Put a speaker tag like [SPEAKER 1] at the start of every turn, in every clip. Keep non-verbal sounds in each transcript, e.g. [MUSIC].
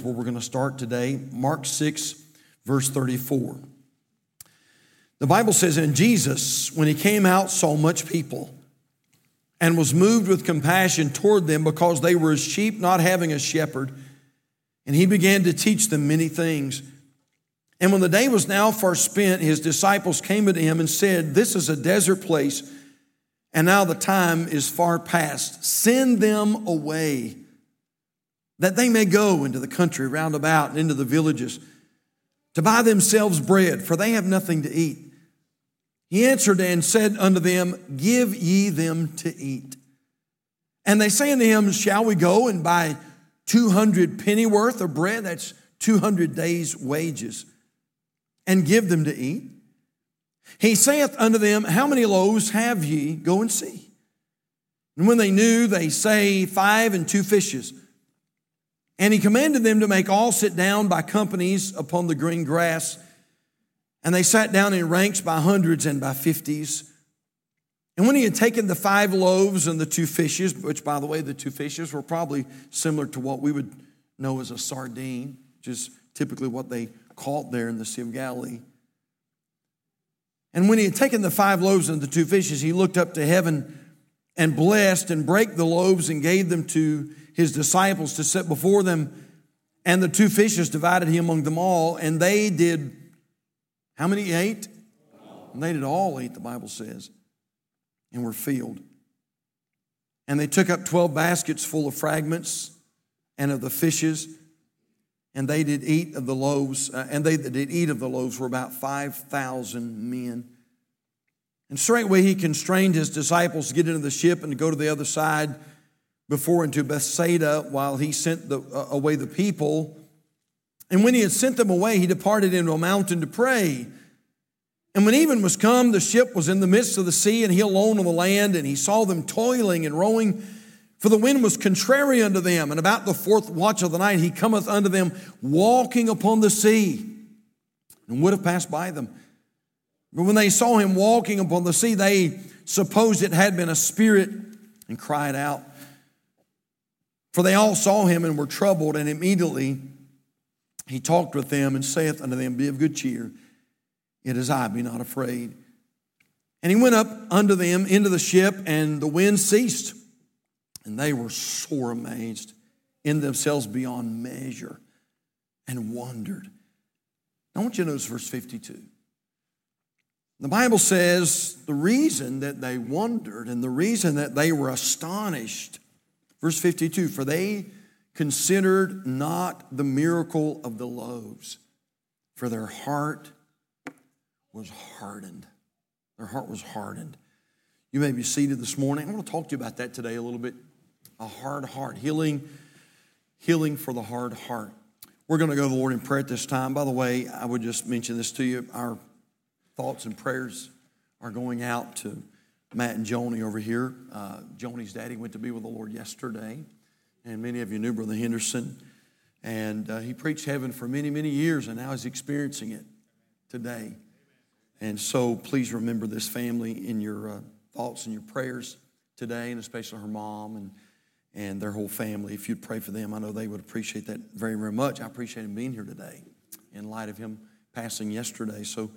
[SPEAKER 1] where we're going to start today. Mark 6, verse 34. The Bible says, And Jesus, when he came out, saw much people and was moved with compassion toward them because they were as sheep not having a shepherd. And he began to teach them many things. And when the day was now far spent, his disciples came to him and said, This is a desert place, and now the time is far past. Send them away that they may go into the country round about and into the villages to buy themselves bread, for they have nothing to eat. He answered and said unto them, Give ye them to eat. And they say unto him, Shall we go and buy 200 pennyworth of bread? That's 200 days' wages, and give them to eat. He saith unto them, How many loaves have ye? Go and see. And when they knew, they say, Five and two fishes. And he commanded them to make all sit down by companies upon the green grass. And they sat down in ranks by hundreds and by fifties. And when he had taken the five loaves and the two fishes, which, by the way, the two fishes were probably similar to what we would know as a sardine, which is typically what they caught there in the Sea of Galilee. And when he had taken the five loaves and the two fishes, he looked up to heaven and blessed and brake the loaves and gave them to his disciples to set before them, and the two fishes divided he among them all, and they did, how many ate? And they did all eat, the Bible says, and were filled. And they took up 12 baskets full of fragments and of the fishes, and they did eat of the loaves, uh, and they that did eat of the loaves were about 5,000 men. And straightway he constrained his disciples to get into the ship and to go to the other side before into Bethsaida while he sent the, uh, away the people. And when he had sent them away, he departed into a mountain to pray. And when even was come, the ship was in the midst of the sea, and he alone on the land, and he saw them toiling and rowing, for the wind was contrary unto them. And about the fourth watch of the night, he cometh unto them walking upon the sea, and would have passed by them. But when they saw him walking upon the sea, they supposed it had been a spirit, and cried out. For they all saw him and were troubled, and immediately he talked with them and saith unto them, Be of good cheer, it is I, be not afraid. And he went up unto them into the ship, and the wind ceased, and they were sore amazed in themselves beyond measure and wondered. I want you to notice verse 52. The Bible says the reason that they wondered and the reason that they were astonished Verse 52 For they considered not the miracle of the loaves, for their heart was hardened. Their heart was hardened. You may be seated this morning. I want to talk to you about that today a little bit. A hard heart, healing, healing for the hard heart. We're going to go to the Lord in prayer at this time. By the way, I would just mention this to you. Our thoughts and prayers are going out to Matt and Joni over here. Uh, Joni's daddy went to be with the Lord yesterday, and many of you knew Brother Henderson. And uh, he preached heaven for many, many years, and now he's experiencing it today. And so please remember this family in your uh, thoughts and your prayers today, and especially her mom and, and their whole family. If you'd pray for them, I know they would appreciate that very, very much. I appreciate him being here today in light of him passing yesterday. So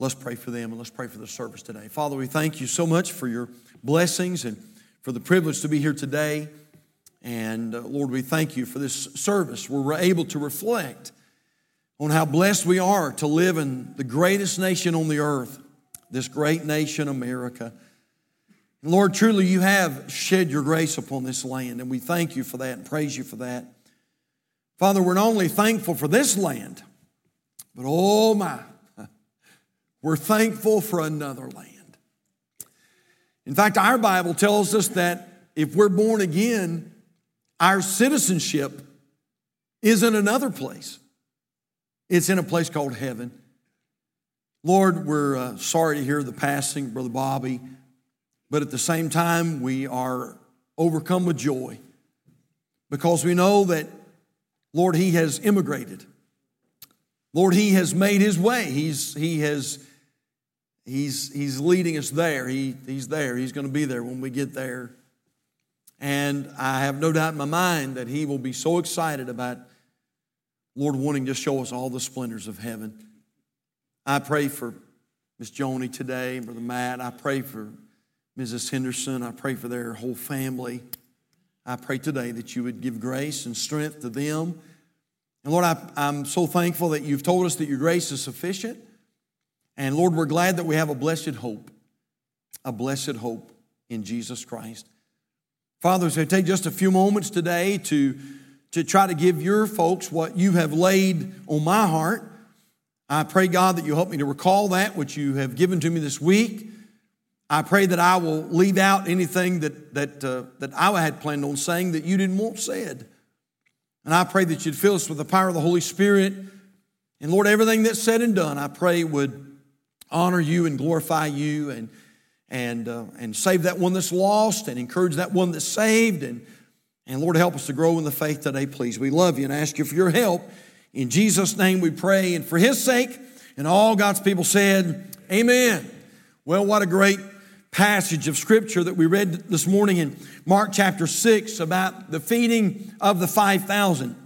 [SPEAKER 1] Let's pray for them and let's pray for the service today. Father, we thank you so much for your blessings and for the privilege to be here today. And uh, Lord, we thank you for this service where we're able to reflect on how blessed we are to live in the greatest nation on the earth, this great nation, America. Lord, truly you have shed your grace upon this land, and we thank you for that and praise you for that. Father, we're not only thankful for this land, but oh my, we're thankful for another land. In fact, our Bible tells us that if we're born again, our citizenship is in another place. It's in a place called heaven. Lord, we're uh, sorry to hear the passing Brother Bobby, but at the same time, we are overcome with joy because we know that, Lord, He has immigrated. Lord, He has made His way. He's, he has He's, he's leading us there. He, he's there. He's going to be there when we get there. And I have no doubt in my mind that he will be so excited about Lord wanting to show us all the splendors of heaven. I pray for Miss Joni today, Brother Matt. I pray for Mrs. Henderson. I pray for their whole family. I pray today that you would give grace and strength to them. And Lord, I, am so thankful that you've told us that your grace is sufficient. And Lord, we're glad that we have a blessed hope, a blessed hope in Jesus Christ. Father, so take just a few moments today to, to try to give your folks what you have laid on my heart. I pray, God, that you help me to recall that which you have given to me this week. I pray that I will leave out anything that, that, uh, that I had planned on saying that you didn't want said. And I pray that you'd fill us with the power of the Holy Spirit. And Lord, everything that's said and done, I pray would honor you and glorify you and, and, uh, and save that one that's lost and encourage that one that's saved. And, and Lord, help us to grow in the faith today, please. We love you and ask you for your help. In Jesus' name we pray. And for his sake, and all God's people said, Amen. Well, what a great passage of scripture that we read this morning in Mark chapter 6 about the feeding of the 5,000.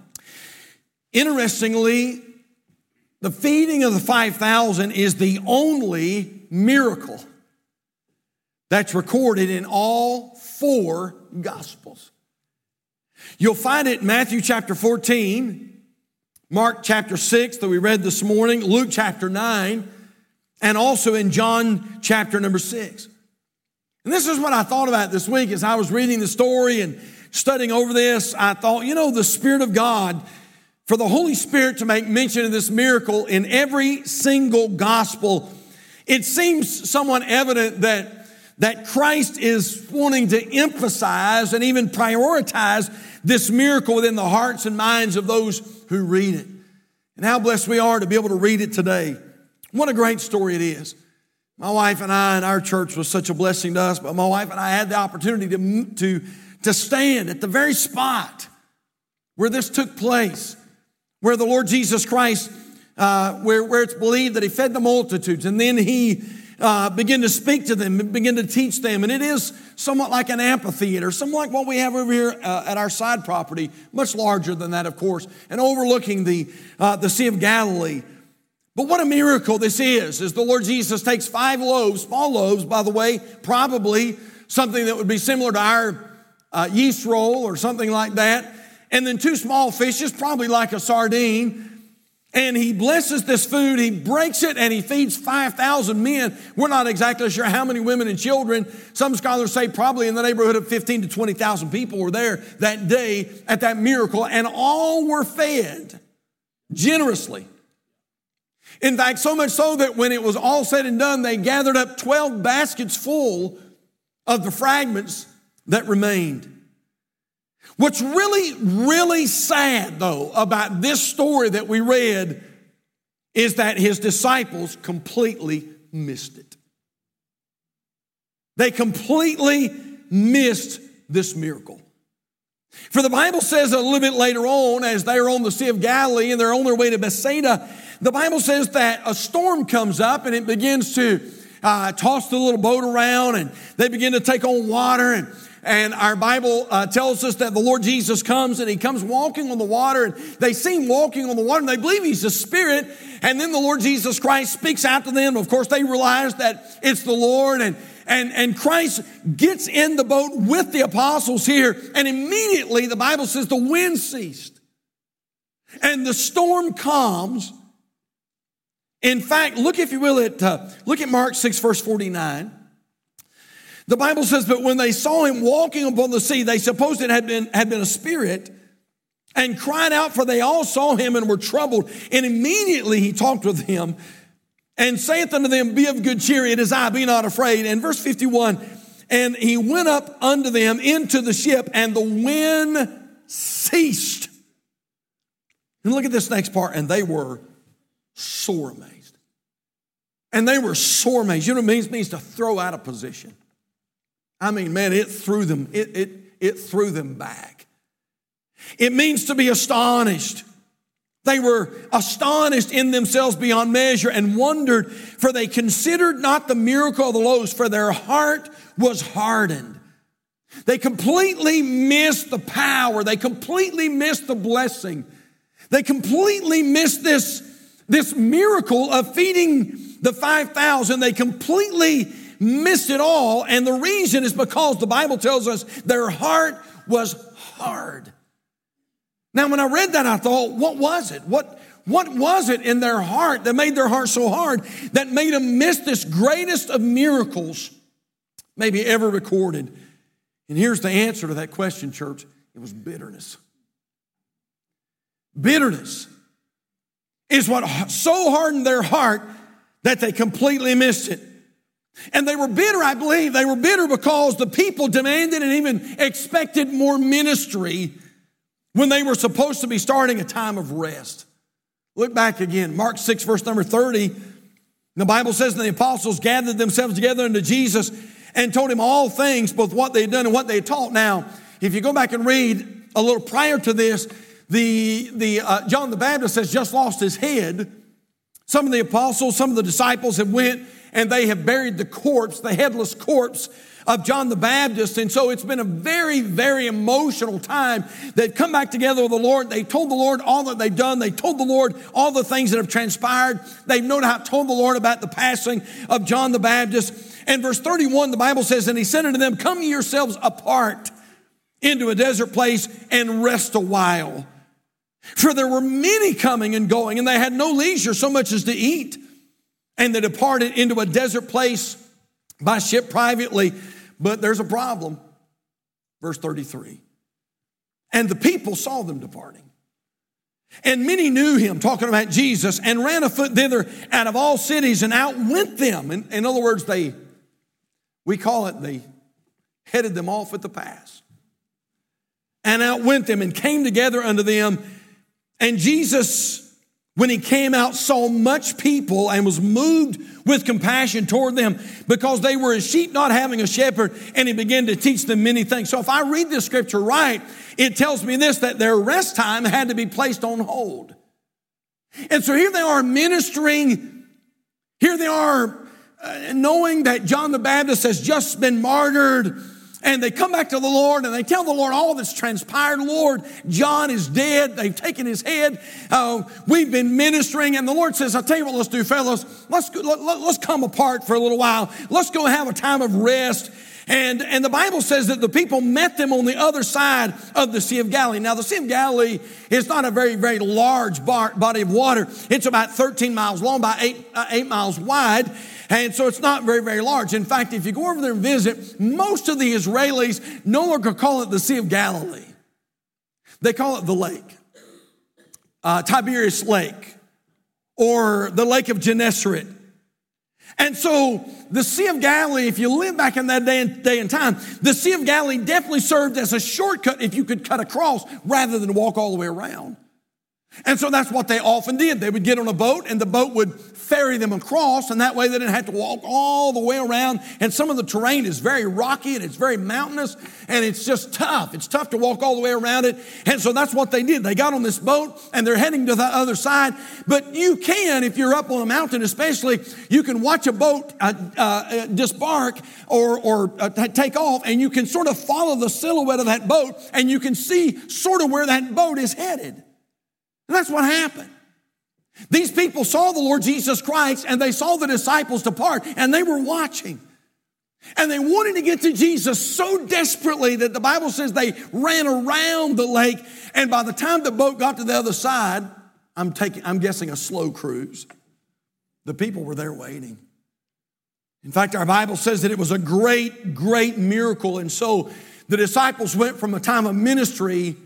[SPEAKER 1] Interestingly, the feeding of the 5,000 is the only miracle that's recorded in all four gospels. You'll find it in Matthew chapter 14, Mark chapter 6 that we read this morning, Luke chapter 9, and also in John chapter number 6. And this is what I thought about this week as I was reading the story and studying over this. I thought, you know, the Spirit of God, for the Holy Spirit to make mention of this miracle in every single gospel, it seems somewhat evident that, that Christ is wanting to emphasize and even prioritize this miracle within the hearts and minds of those who read it. And how blessed we are to be able to read it today. What a great story it is. My wife and I and our church was such a blessing to us, but my wife and I had the opportunity to, to, to stand at the very spot where this took place, where the Lord Jesus Christ, uh, where, where it's believed that he fed the multitudes and then he uh, began to speak to them and begin to teach them. And it is somewhat like an amphitheater, somewhat like what we have over here uh, at our side property, much larger than that, of course, and overlooking the, uh, the Sea of Galilee. But what a miracle this is, is the Lord Jesus takes five loaves, small loaves, by the way, probably something that would be similar to our uh, yeast roll or something like that, and then two small fishes, probably like a sardine. And he blesses this food, he breaks it, and he feeds 5,000 men. We're not exactly sure how many women and children. Some scholars say probably in the neighborhood of 15 to 20,000 people were there that day at that miracle, and all were fed generously. In fact, so much so that when it was all said and done, they gathered up 12 baskets full of the fragments that remained. What's really, really sad, though, about this story that we read is that his disciples completely missed it. They completely missed this miracle. For the Bible says a little bit later on, as they're on the Sea of Galilee and they're on their way to Bethsaida, the Bible says that a storm comes up and it begins to uh, toss the little boat around and they begin to take on water. And, and our Bible uh, tells us that the Lord Jesus comes and he comes walking on the water and they see him walking on the water and they believe he's a spirit. And then the Lord Jesus Christ speaks out to them. Of course, they realize that it's the Lord and and, and Christ gets in the boat with the apostles here, and immediately the Bible says the wind ceased. And the storm calms, in fact, look, if you will, at, uh, look at Mark 6, verse 49. The Bible says, But when they saw him walking upon the sea, they supposed it had been, had been a spirit and cried out, for they all saw him and were troubled. And immediately he talked with him and saith unto them, Be of good cheer, it is I, be not afraid. And verse 51 And he went up unto them into the ship, and the wind ceased. And look at this next part, and they were sore amazed. And they were sore amazed. You know what it means? It means to throw out of position. I mean, man, it threw them, it, it, it threw them back. It means to be astonished. They were astonished in themselves beyond measure and wondered, for they considered not the miracle of the loaves, for their heart was hardened. They completely missed the power. They completely missed the blessing. They completely missed this, this miracle of feeding the 5,000. They completely missed it all. And the reason is because the Bible tells us their heart was hard. Now, when I read that, I thought, what was it? What, what was it in their heart that made their heart so hard that made them miss this greatest of miracles maybe ever recorded? And here's the answer to that question, church it was bitterness. Bitterness is what so hardened their heart that they completely missed it. And they were bitter, I believe. They were bitter because the people demanded and even expected more ministry when they were supposed to be starting a time of rest. Look back again, Mark 6, verse number 30. The Bible says, the apostles gathered themselves together unto Jesus and told him all things, both what they had done and what they had taught. Now, if you go back and read a little prior to this, the, the uh, John the Baptist has just lost his head. Some of the apostles, some of the disciples have went and they have buried the corpse, the headless corpse of John the Baptist. And so it's been a very, very emotional time. They've come back together with the Lord. They told the Lord all that they've done. They told the Lord all the things that have transpired. They've no doubt told the Lord about the passing of John the Baptist. And verse 31, the Bible says, And he said unto them, Come yourselves apart into a desert place and rest a while. For there were many coming and going, and they had no leisure so much as to eat. And they departed into a desert place by ship privately. But there's a problem. Verse 33. And the people saw them departing. And many knew him, talking about Jesus, and ran afoot thither out of all cities and outwent them. In, in other words, they, we call it, they headed them off at the pass and outwent them and came together unto them and Jesus, when he came out, saw much people and was moved with compassion toward them because they were as sheep not having a shepherd, and he began to teach them many things. So if I read this scripture right, it tells me this that their rest time had to be placed on hold. And so here they are ministering, here they are uh, knowing that John the Baptist has just been martyred and they come back to the Lord and they tell the Lord all that's transpired. Lord, John is dead. They've taken his head. Uh, we've been ministering. And the Lord says, I'll tell you what let's do, fellows. Let's, go, let, let's come apart for a little while. Let's go have a time of rest. And, and the Bible says that the people met them on the other side of the Sea of Galilee. Now, the Sea of Galilee is not a very, very large bar, body of water. It's about 13 miles long by eight, uh, eight miles wide. And so it's not very, very large. In fact, if you go over there and visit, most of the Israelis no longer call it the Sea of Galilee. They call it the lake, uh, Tiberias Lake, or the Lake of Gennesaret. And so the Sea of Galilee, if you live back in that day and, day and time, the Sea of Galilee definitely served as a shortcut if you could cut across rather than walk all the way around. And so that's what they often did. They would get on a boat and the boat would ferry them across, and that way they didn't have to walk all the way around. And some of the terrain is very rocky and it's very mountainous, and it's just tough. It's tough to walk all the way around it. And so that's what they did. They got on this boat and they're heading to the other side. But you can, if you're up on a mountain, especially, you can watch a boat uh, uh, disbark or, or uh, take off, and you can sort of follow the silhouette of that boat, and you can see sort of where that boat is headed. And that's what happened. These people saw the Lord Jesus Christ and they saw the disciples depart and they were watching. And they wanted to get to Jesus so desperately that the Bible says they ran around the lake. And by the time the boat got to the other side, I'm taking, I'm guessing a slow cruise. The people were there waiting. In fact, our Bible says that it was a great, great miracle. And so the disciples went from a time of ministry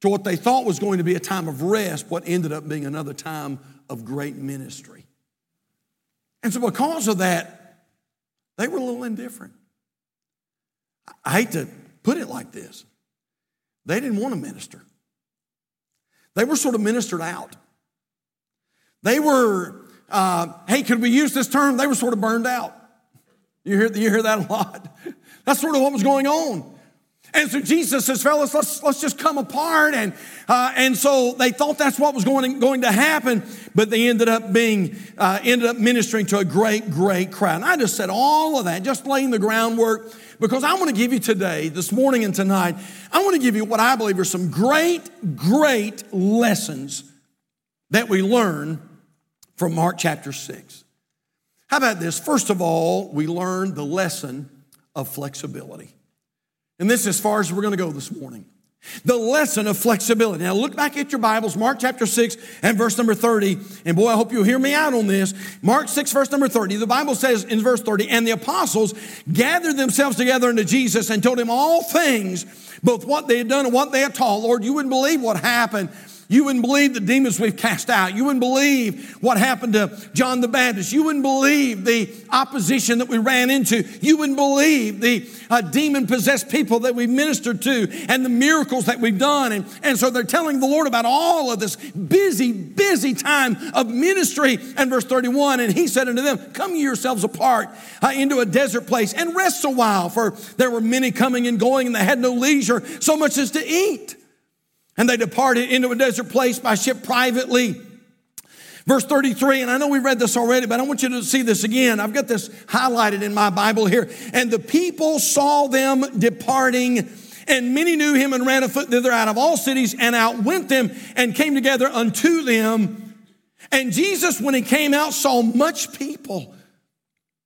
[SPEAKER 1] to what they thought was going to be a time of rest, what ended up being another time of great ministry. And so, because of that, they were a little indifferent. I hate to put it like this they didn't want to minister, they were sort of ministered out. They were, uh, hey, could we use this term? They were sort of burned out. You hear, you hear that a lot. [LAUGHS] That's sort of what was going on. And so Jesus says, fellas, let's, let's just come apart. And, uh, and so they thought that's what was going, going to happen, but they ended up being, uh, ended up ministering to a great, great crowd. And I just said all of that, just laying the groundwork, because I want to give you today, this morning and tonight, I want to give you what I believe are some great, great lessons that we learn from Mark chapter 6. How about this? First of all, we learn the lesson of flexibility. And this is as far as we're going to go this morning. The lesson of flexibility. Now look back at your Bibles, Mark chapter 6 and verse number 30. And boy, I hope you'll hear me out on this. Mark 6, verse number 30. The Bible says in verse 30, and the apostles gathered themselves together unto Jesus and told him all things, both what they had done and what they had taught. Lord, you wouldn't believe what happened you wouldn't believe the demons we've cast out. You wouldn't believe what happened to John the Baptist. You wouldn't believe the opposition that we ran into. You wouldn't believe the uh, demon possessed people that we've ministered to and the miracles that we've done. And, and so they're telling the Lord about all of this busy, busy time of ministry. And verse 31, and he said unto them, Come yourselves apart uh, into a desert place and rest a while, for there were many coming and going, and they had no leisure so much as to eat. And they departed into a desert place by ship privately. Verse 33, and I know we read this already, but I want you to see this again. I've got this highlighted in my Bible here. And the people saw them departing, and many knew him and ran afoot thither out of all cities and outwent them and came together unto them. And Jesus, when he came out, saw much people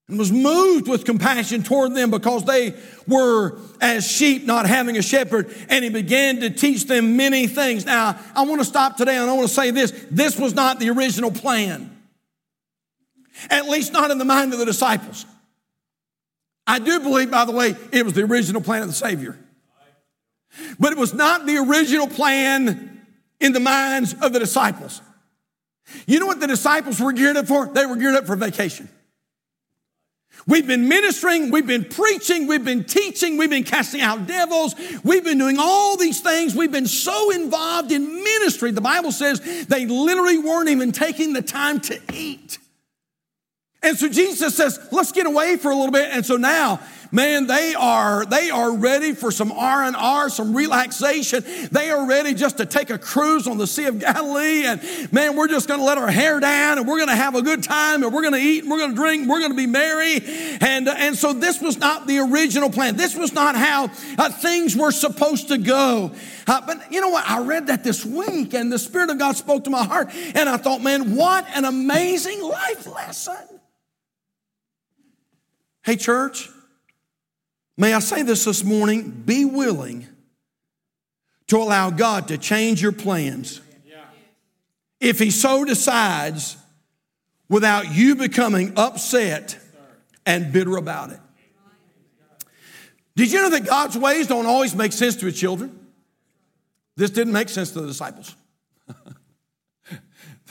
[SPEAKER 1] and was moved with compassion toward them because they were as sheep not having a shepherd and he began to teach them many things. Now i want to stop today and i want to say this. This was not the original plan. At least not in the mind of the disciples. I do believe by the way it was the original plan of the savior. But it was not the original plan in the minds of the disciples. You know what the disciples were geared up for? They were geared up for vacation We've been ministering, we've been preaching, we've been teaching, we've been casting out devils, we've been doing all these things. We've been so involved in ministry. The Bible says they literally weren't even taking the time to eat. And so Jesus says, let's get away for a little bit. And so now man, they are, they are ready for some R&R, some relaxation. They are ready just to take a cruise on the Sea of Galilee. And man, we're just going to let our hair down and we're going to have a good time and we're going to eat and we're going to drink and we're going to be merry. And, and so this was not the original plan. This was not how uh, things were supposed to go. Uh, but you know what? I read that this week and the Spirit of God spoke to my heart. And I thought, man, what an amazing life lesson. Hey, church, May I say this this morning? Be willing to allow God to change your plans. If He so decides without you becoming upset and bitter about it. Did you know that God's ways don't always make sense to His children? This didn't make sense to the disciples. [LAUGHS]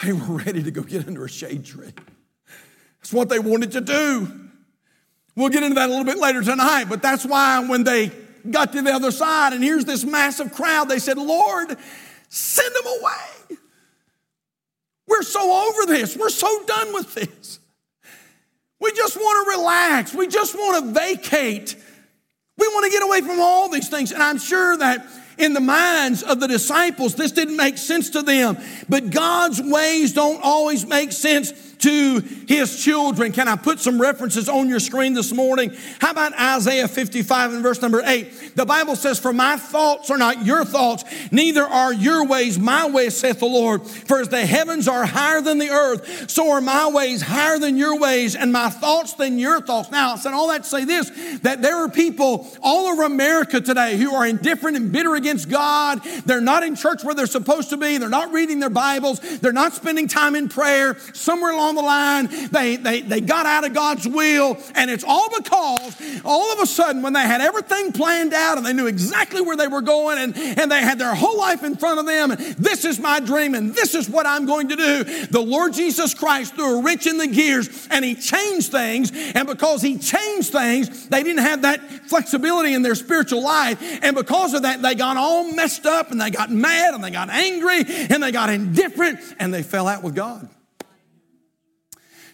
[SPEAKER 1] they were ready to go get under a shade tree. That's what they wanted to do. We'll get into that a little bit later tonight, but that's why when they got to the other side and here's this massive crowd, they said, Lord, send them away. We're so over this. We're so done with this. We just want to relax. We just want to vacate. We want to get away from all these things. And I'm sure that in the minds of the disciples, this didn't make sense to them. But God's ways don't always make sense to his children. Can I put some references on your screen this morning? How about Isaiah 55 and verse number 8? The Bible says, For my thoughts are not your thoughts, neither are your ways my ways, saith the Lord. For as the heavens are higher than the earth, so are my ways higher than your ways, and my thoughts than your thoughts. Now, I said all that to say this that there are people all over America today who are indifferent and bitter against God. They're not in church where they're supposed to be, they're not reading their Bibles, they're not spending time in prayer. Somewhere along the line. They, they, they got out of God's will. And it's all because all of a sudden, when they had everything planned out and they knew exactly where they were going and, and they had their whole life in front of them, and this is my dream and this is what I'm going to do, the Lord Jesus Christ threw a wrench in the gears and He changed things. And because He changed things, they didn't have that flexibility in their spiritual life. And because of that, they got all messed up and they got mad and they got angry and they got indifferent and they fell out with God.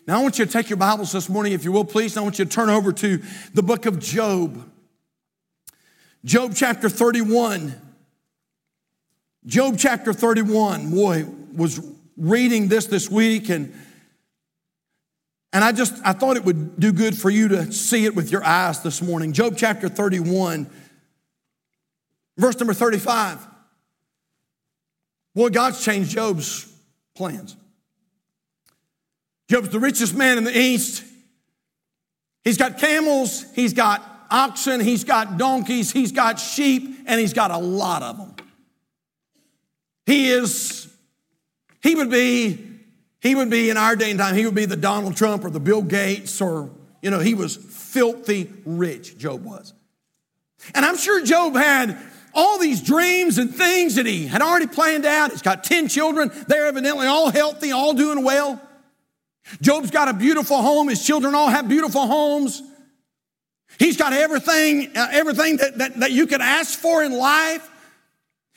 [SPEAKER 1] Now, I want you to take your Bibles this morning, if you will, please. I want you to turn over to the book of Job. Job chapter 31. Job chapter 31. Boy, was reading this this week and and I just I thought it would do good for you to see it with your eyes this morning. Job chapter 31 verse number 35. Boy, God's changed Job's plans. Job's the richest man in the East. He's got camels, he's got oxen, he's got donkeys, he's got sheep, and he's got a lot of them. He is, he would be, he would be in our day and time, he would be the Donald Trump or the Bill Gates or, you know, he was filthy rich, Job was. And I'm sure Job had all these dreams and things that he had already planned out. He's got 10 children. They're evidently all healthy, all doing well. Job's got a beautiful home. His children all have beautiful homes. He's got everything, uh, everything that, that, that you could ask for in life.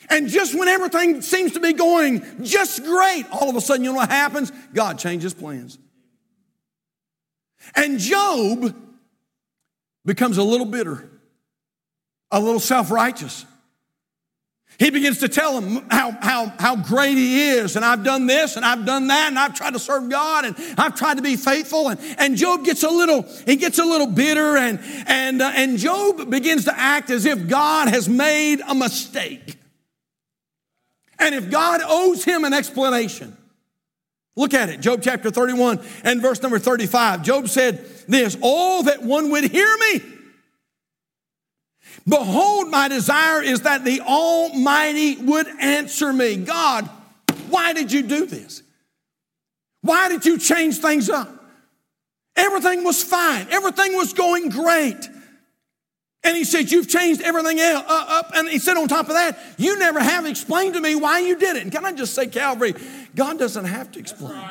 [SPEAKER 1] And just when everything seems to be going just great, all of a sudden, you know what happens? God changes plans. And Job becomes a little bitter, a little self righteous. Begins to tell him how, how, how great he is, and I've done this, and I've done that, and I've tried to serve God, and I've tried to be faithful. And, and Job gets a little, he gets a little bitter, and, and, uh, and Job begins to act as if God has made a mistake. And if God owes him an explanation, look at it, Job chapter 31 and verse number 35. Job said this, Oh, that one would hear me Behold, my desire is that the Almighty would answer me. God, why did you do this? Why did you change things up? Everything was fine, everything was going great. And he said, You've changed everything uh, up. And he said, On top of that, you never have explained to me why you did it. And can I just say, Calvary, God doesn't have to explain.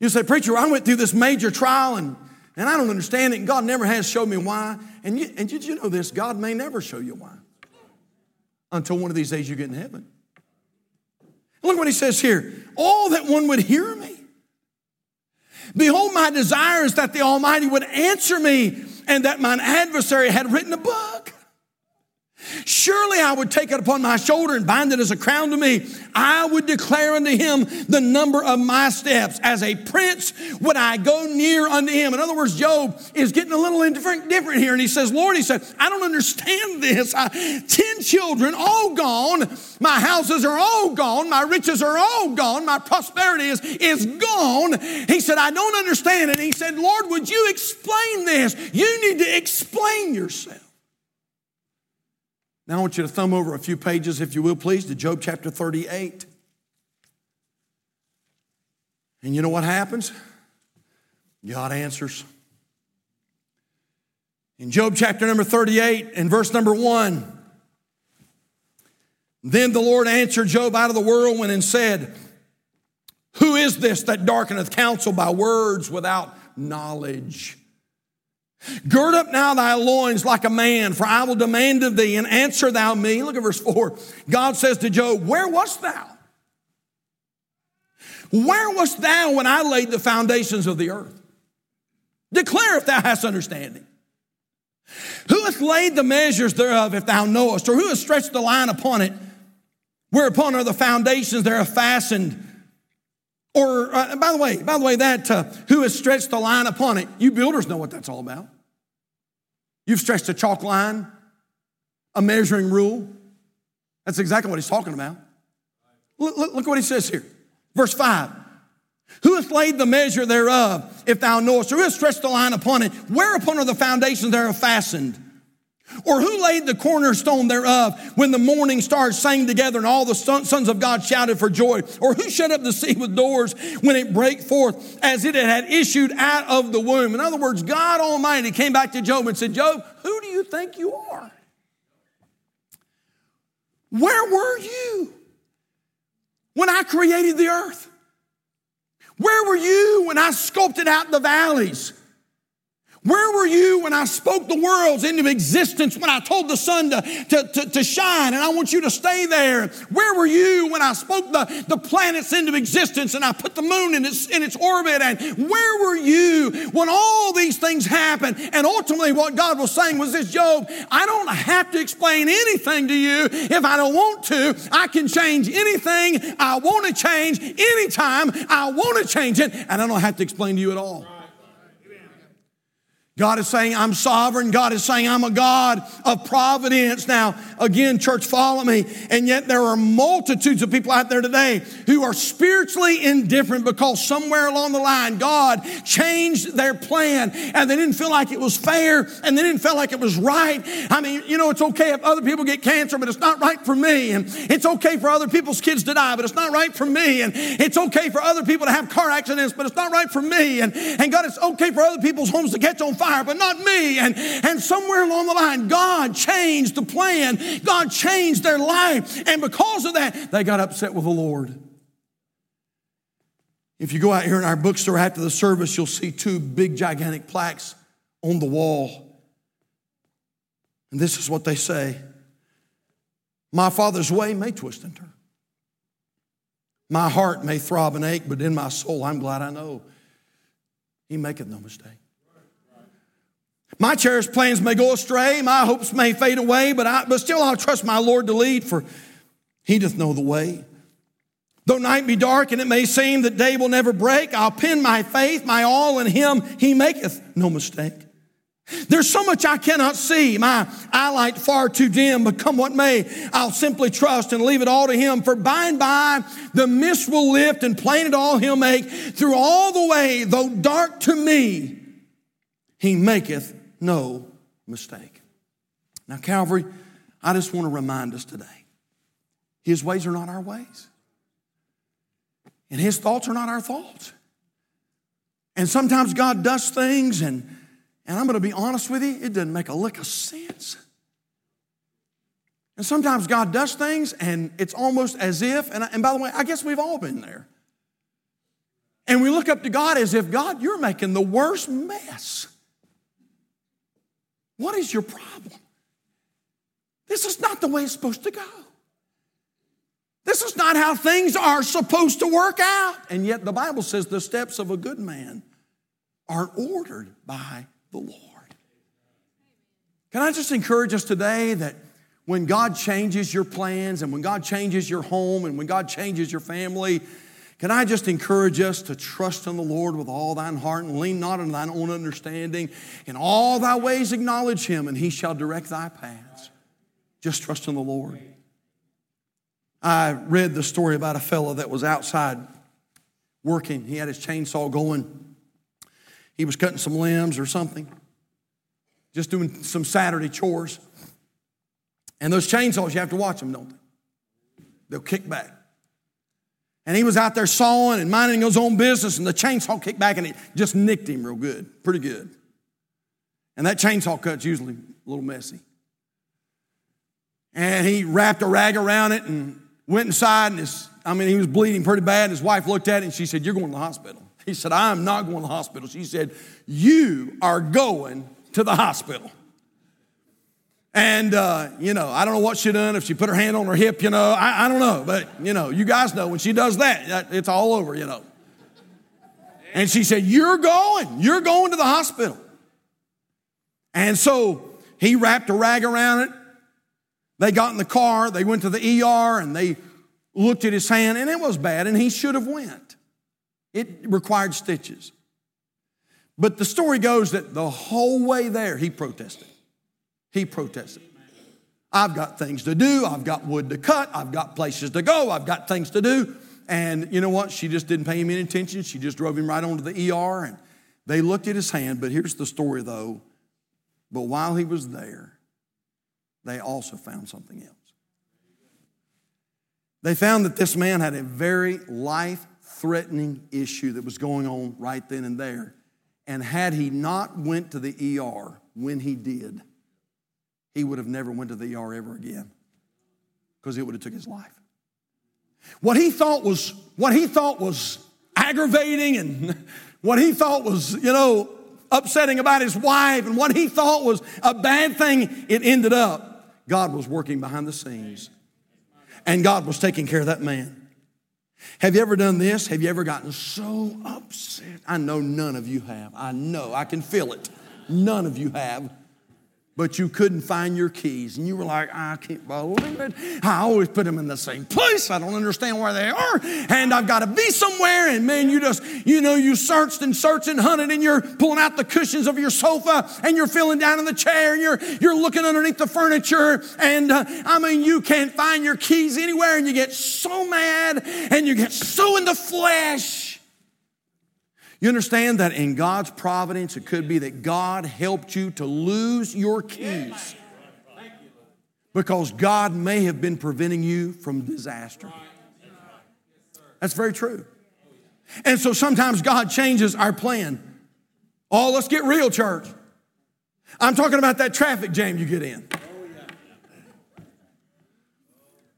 [SPEAKER 1] You say, Preacher, I went through this major trial and and I don't understand it, and God never has showed me why. And, you, and did you know this? God may never show you why until one of these days you get in heaven. Look what he says here. All that one would hear me. Behold, my desire is that the Almighty would answer me and that mine adversary had written a book. Surely I would take it upon my shoulder and bind it as a crown to me. I would declare unto him the number of my steps. As a prince would I go near unto him. In other words, Job is getting a little different, here. And he says, Lord, he said, I don't understand this. I, Ten children, all gone. My houses are all gone. My riches are all gone. My prosperity is, is gone. He said, I don't understand it. He said, Lord, would you explain this? You need to explain yourself. Now I want you to thumb over a few pages, if you will, please, to Job chapter 38. And you know what happens? God answers. In Job chapter number 38 and verse number 1, then the Lord answered Job out of the whirlwind and said, Who is this that darkeneth counsel by words without knowledge? Gird up now thy loins like a man, for I will demand of thee, and answer thou me. Look at verse 4. God says to Job, Where wast thou? Where wast thou when I laid the foundations of the earth? Declare if thou hast understanding. Who hath laid the measures thereof, if thou knowest? Or who hath stretched the line upon it? Whereupon are the foundations thereof fastened? Or, uh, by the way, by the way, that uh, who has stretched the line upon it, you builders know what that's all about. You've stretched a chalk line, a measuring rule. That's exactly what he's talking about. Look, look, look what he says here. Verse 5. Who hath laid the measure thereof, if thou knowest? Or who hath stretched the line upon it? Whereupon are the foundations thereof fastened? Or who laid the cornerstone thereof when the morning stars sang together and all the sons of God shouted for joy? Or who shut up the sea with doors when it brake forth as it had issued out of the womb? In other words, God Almighty came back to Job and said, Job, who do you think you are? Where were you when I created the earth? Where were you when I sculpted out the valleys? Where were you when I spoke the worlds into existence, when I told the sun to, to, to, to, shine, and I want you to stay there? Where were you when I spoke the, the planets into existence and I put the moon in its, in its orbit? And where were you when all these things happened? And ultimately, what God was saying was this Job, I don't have to explain anything to you if I don't want to. I can change anything I want to change anytime I want to change it, and I don't have to explain to you at all. God is saying, I'm sovereign. God is saying, I'm a God of providence. Now, again, church, follow me. And yet, there are multitudes of people out there today who are spiritually indifferent because somewhere along the line, God changed their plan and they didn't feel like it was fair and they didn't feel like it was right. I mean, you know, it's okay if other people get cancer, but it's not right for me. And it's okay for other people's kids to die, but it's not right for me. And it's okay for other people to have car accidents, but it's not right for me. And, and God, it's okay for other people's homes to catch on fire but not me. And, and somewhere along the line, God changed the plan. God changed their life. And because of that, they got upset with the Lord. If you go out here in our bookstore after the service, you'll see two big, gigantic plaques on the wall. And this is what they say My Father's way may twist and turn. My heart may throb and ache, but in my soul, I'm glad I know He maketh no mistake. My cherished plans may go astray, my hopes may fade away, but, I, but still I'll trust my Lord to lead, for he doth know the way. Though night be dark and it may seem that day will never break, I'll pin my faith, my all in him. He maketh no mistake. There's so much I cannot see. My eye light far too dim, but come what may, I'll simply trust and leave it all to Him. For by and by, the mist will lift and plain it all He'll make. Through all the way, though dark to me, He maketh no mistake. Now, Calvary, I just want to remind us today His ways are not our ways, and His thoughts are not our thoughts. And sometimes God does things, and, and I'm going to be honest with you, it doesn't make a lick of sense. And sometimes God does things, and it's almost as if, and, and by the way, I guess we've all been there. And we look up to God as if, God, you're making the worst mess. What is your problem? This is not the way it's supposed to go. This is not how things are supposed to work out. And yet the Bible says the steps of a good man are ordered by the Lord. Can I just encourage us today that when God changes your plans and when God changes your home and when God changes your family, can I just encourage us to trust in the Lord with all thine heart and lean not on thine own understanding? In all thy ways acknowledge him, and he shall direct thy paths. Just trust in the Lord. I read the story about a fellow that was outside working. He had his chainsaw going. He was cutting some limbs or something, just doing some Saturday chores. And those chainsaws, you have to watch them, don't they? They'll kick back. And he was out there sawing and minding his own business, and the chainsaw kicked back and it just nicked him real good, pretty good. And that chainsaw cut's usually a little messy. And he wrapped a rag around it and went inside, and his, I mean, he was bleeding pretty bad. His wife looked at it and she said, You're going to the hospital. He said, I'm not going to the hospital. She said, You are going to the hospital. And, uh, you know, I don't know what she done, if she put her hand on her hip, you know, I, I don't know. But, you know, you guys know when she does that, it's all over, you know. And she said, You're going, you're going to the hospital. And so he wrapped a rag around it. They got in the car, they went to the ER, and they looked at his hand, and it was bad, and he should have went. It required stitches. But the story goes that the whole way there, he protested. He protested. I've got things to do. I've got wood to cut. I've got places to go. I've got things to do. And you know what? She just didn't pay him any attention. She just drove him right onto the ER and they looked at his hand. But here's the story though. But while he was there, they also found something else. They found that this man had a very life threatening issue that was going on right then and there. And had he not went to the ER when he did, he would have never went to the ER ever again because it would have took his life. What he thought was what he thought was aggravating and [LAUGHS] what he thought was, you know, upsetting about his wife and what he thought was a bad thing, it ended up God was working behind the scenes. And God was taking care of that man. Have you ever done this? Have you ever gotten so upset? I know none of you have. I know, I can feel it. None of you have but you couldn't find your keys. And you were like, I can't believe it. I always put them in the same place. I don't understand where they are. And I've got to be somewhere. And man, you just, you know, you searched and searched and hunted and you're pulling out the cushions of your sofa and you're feeling down in the chair and you're, you're looking underneath the furniture. And uh, I mean, you can't find your keys anywhere and you get so mad and you get so in the flesh you understand that in God's providence, it could be that God helped you to lose your keys because God may have been preventing you from disaster. That's very true. And so sometimes God changes our plan. Oh, let's get real, church. I'm talking about that traffic jam you get in.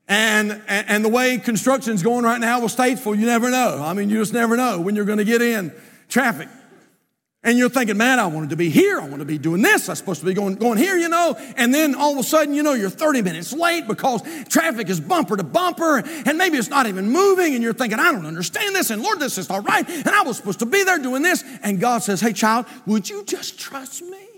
[SPEAKER 1] And, and, the way construction's going right now with Statesville, you never know. I mean, you just never know when you're going to get in traffic. And you're thinking, man, I wanted to be here. I want to be doing this. I'm supposed to be going, going here, you know. And then all of a sudden, you know, you're 30 minutes late because traffic is bumper to bumper and maybe it's not even moving. And you're thinking, I don't understand this. And Lord, this is not right. And I was supposed to be there doing this. And God says, hey, child, would you just trust me?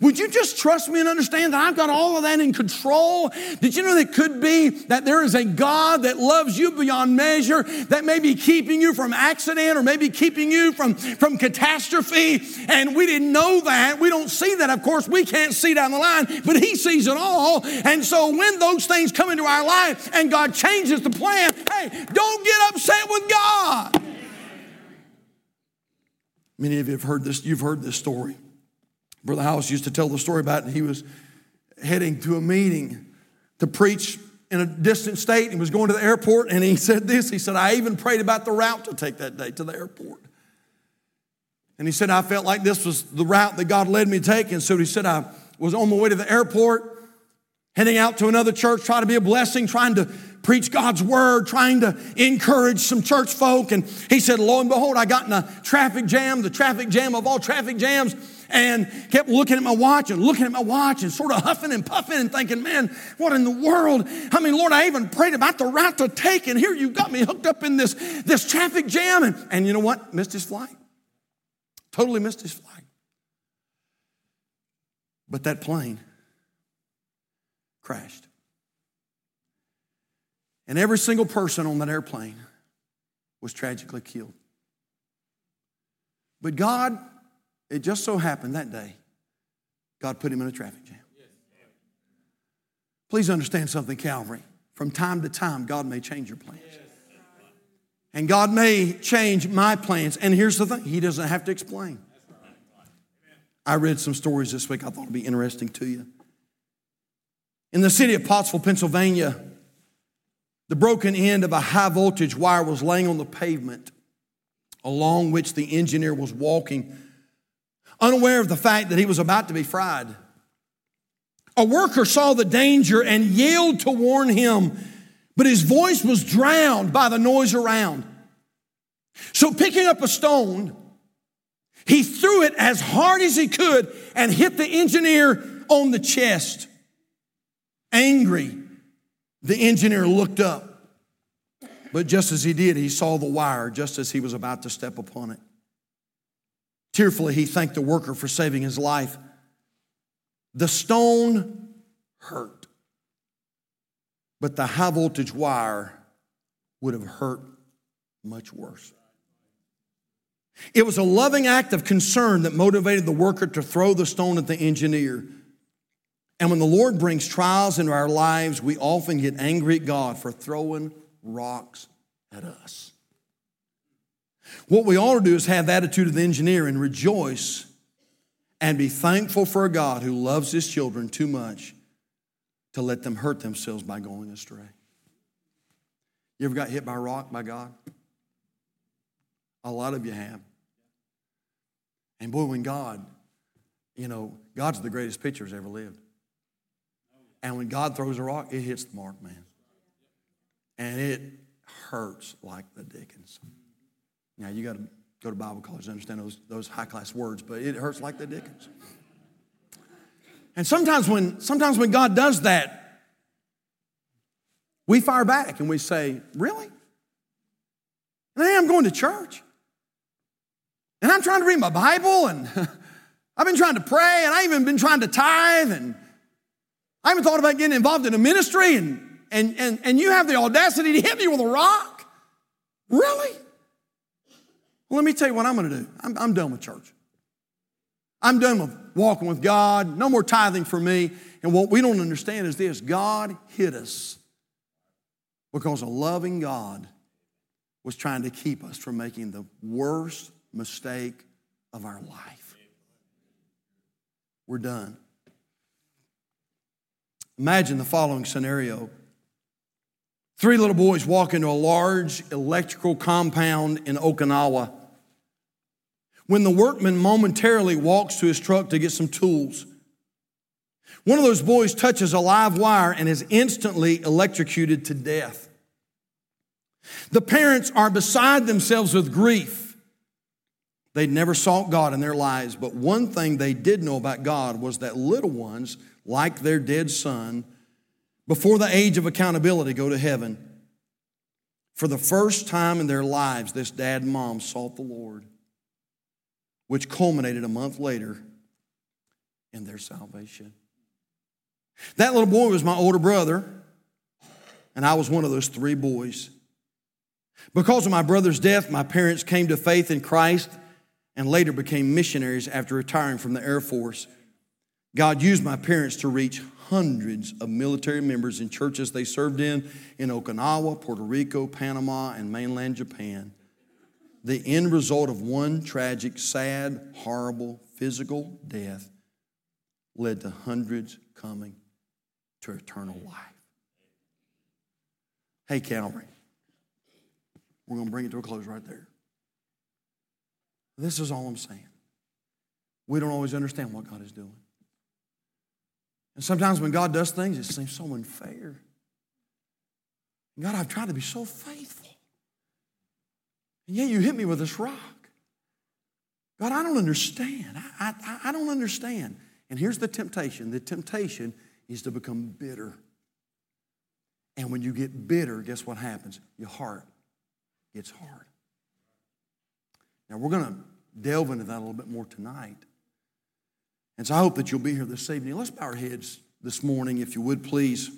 [SPEAKER 1] Would you just trust me and understand that I've got all of that in control? Did you know that could be that there is a God that loves you beyond measure, that may be keeping you from accident or maybe keeping you from, from catastrophe? And we didn't know that. We don't see that. Of course, we can't see down the line, but He sees it all. And so when those things come into our life and God changes the plan, hey, don't get upset with God. Many of you have heard this, you've heard this story. Brother House used to tell the story about he was heading to a meeting to preach in a distant state. He was going to the airport, and he [LAUGHS] said this. He said, I even prayed about the route to take that day to the airport. And he said, I felt like this was the route that God led me to take. And so he said, I was on my way to the airport, heading out to another church, trying to be a blessing, trying to preach God's word, trying to encourage some church folk. And he said, Lo and behold, I got in a traffic jam, the traffic jam of all traffic jams and kept looking at my watch and looking at my watch and sort of huffing and puffing and thinking, man, what in the world? I mean, Lord, I even prayed about the route to take, and here you got me hooked up in this, this traffic jam. And, and you know what? Missed his flight. Totally missed his flight. But that plane crashed. And every single person on that airplane was tragically killed. But God it just so happened that day, God put him in a traffic jam. Please understand something, Calvary. From time to time, God may change your plans. And God may change my plans. And here's the thing He doesn't have to explain. I read some stories this week I thought would be interesting to you. In the city of Pottsville, Pennsylvania, the broken end of a high voltage wire was laying on the pavement along which the engineer was walking unaware of the fact that he was about to be fried. A worker saw the danger and yelled to warn him, but his voice was drowned by the noise around. So, picking up a stone, he threw it as hard as he could and hit the engineer on the chest. Angry, the engineer looked up. But just as he did, he saw the wire just as he was about to step upon it. Tearfully, he thanked the worker for saving his life. The stone hurt, but the high voltage wire would have hurt much worse. It was a loving act of concern that motivated the worker to throw the stone at the engineer. And when the Lord brings trials into our lives, we often get angry at God for throwing rocks at us. What we ought to do is have the attitude of the engineer and rejoice and be thankful for a God who loves his children too much to let them hurt themselves by going astray. You ever got hit by a rock by God? A lot of you have. And boy, when God, you know, God's the greatest pitcher who's ever lived. And when God throws a rock, it hits the mark, man. And it hurts like the dickens. Now you got to go to Bible college to understand those, those high class words, but it hurts like the dickens. And sometimes when, sometimes when God does that, we fire back and we say, Really? And I am going to church. And I'm trying to read my Bible and [LAUGHS] I've been trying to pray and I even been trying to tithe and I even thought about getting involved in a ministry and, and, and, and you have the audacity to hit me with a rock? Really? Well, let me tell you what I'm going to do. I'm, I'm done with church. I'm done with walking with God. No more tithing for me. And what we don't understand is this God hit us because a loving God was trying to keep us from making the worst mistake of our life. We're done. Imagine the following scenario. Three little boys walk into a large electrical compound in Okinawa. When the workman momentarily walks to his truck to get some tools, one of those boys touches a live wire and is instantly electrocuted to death. The parents are beside themselves with grief. They'd never sought God in their lives, but one thing they did know about God was that little ones, like their dead son, before the age of accountability, go to heaven. For the first time in their lives, this dad and mom sought the Lord, which culminated a month later in their salvation. That little boy was my older brother, and I was one of those three boys. Because of my brother's death, my parents came to faith in Christ and later became missionaries after retiring from the Air Force. God used my parents to reach hundreds of military members in churches they served in in Okinawa, Puerto Rico, Panama, and mainland Japan. The end result of one tragic, sad, horrible physical death led to hundreds coming to eternal life. Hey, Calvary, we're going to bring it to a close right there. This is all I'm saying. We don't always understand what God is doing. And sometimes when God does things, it seems so unfair. God, I've tried to be so faithful. And yet you hit me with this rock. God, I don't understand. I, I, I don't understand. And here's the temptation the temptation is to become bitter. And when you get bitter, guess what happens? Your heart gets hard. Now, we're going to delve into that a little bit more tonight. And so I hope that you'll be here this evening. Let's bow our heads this morning, if you would, please.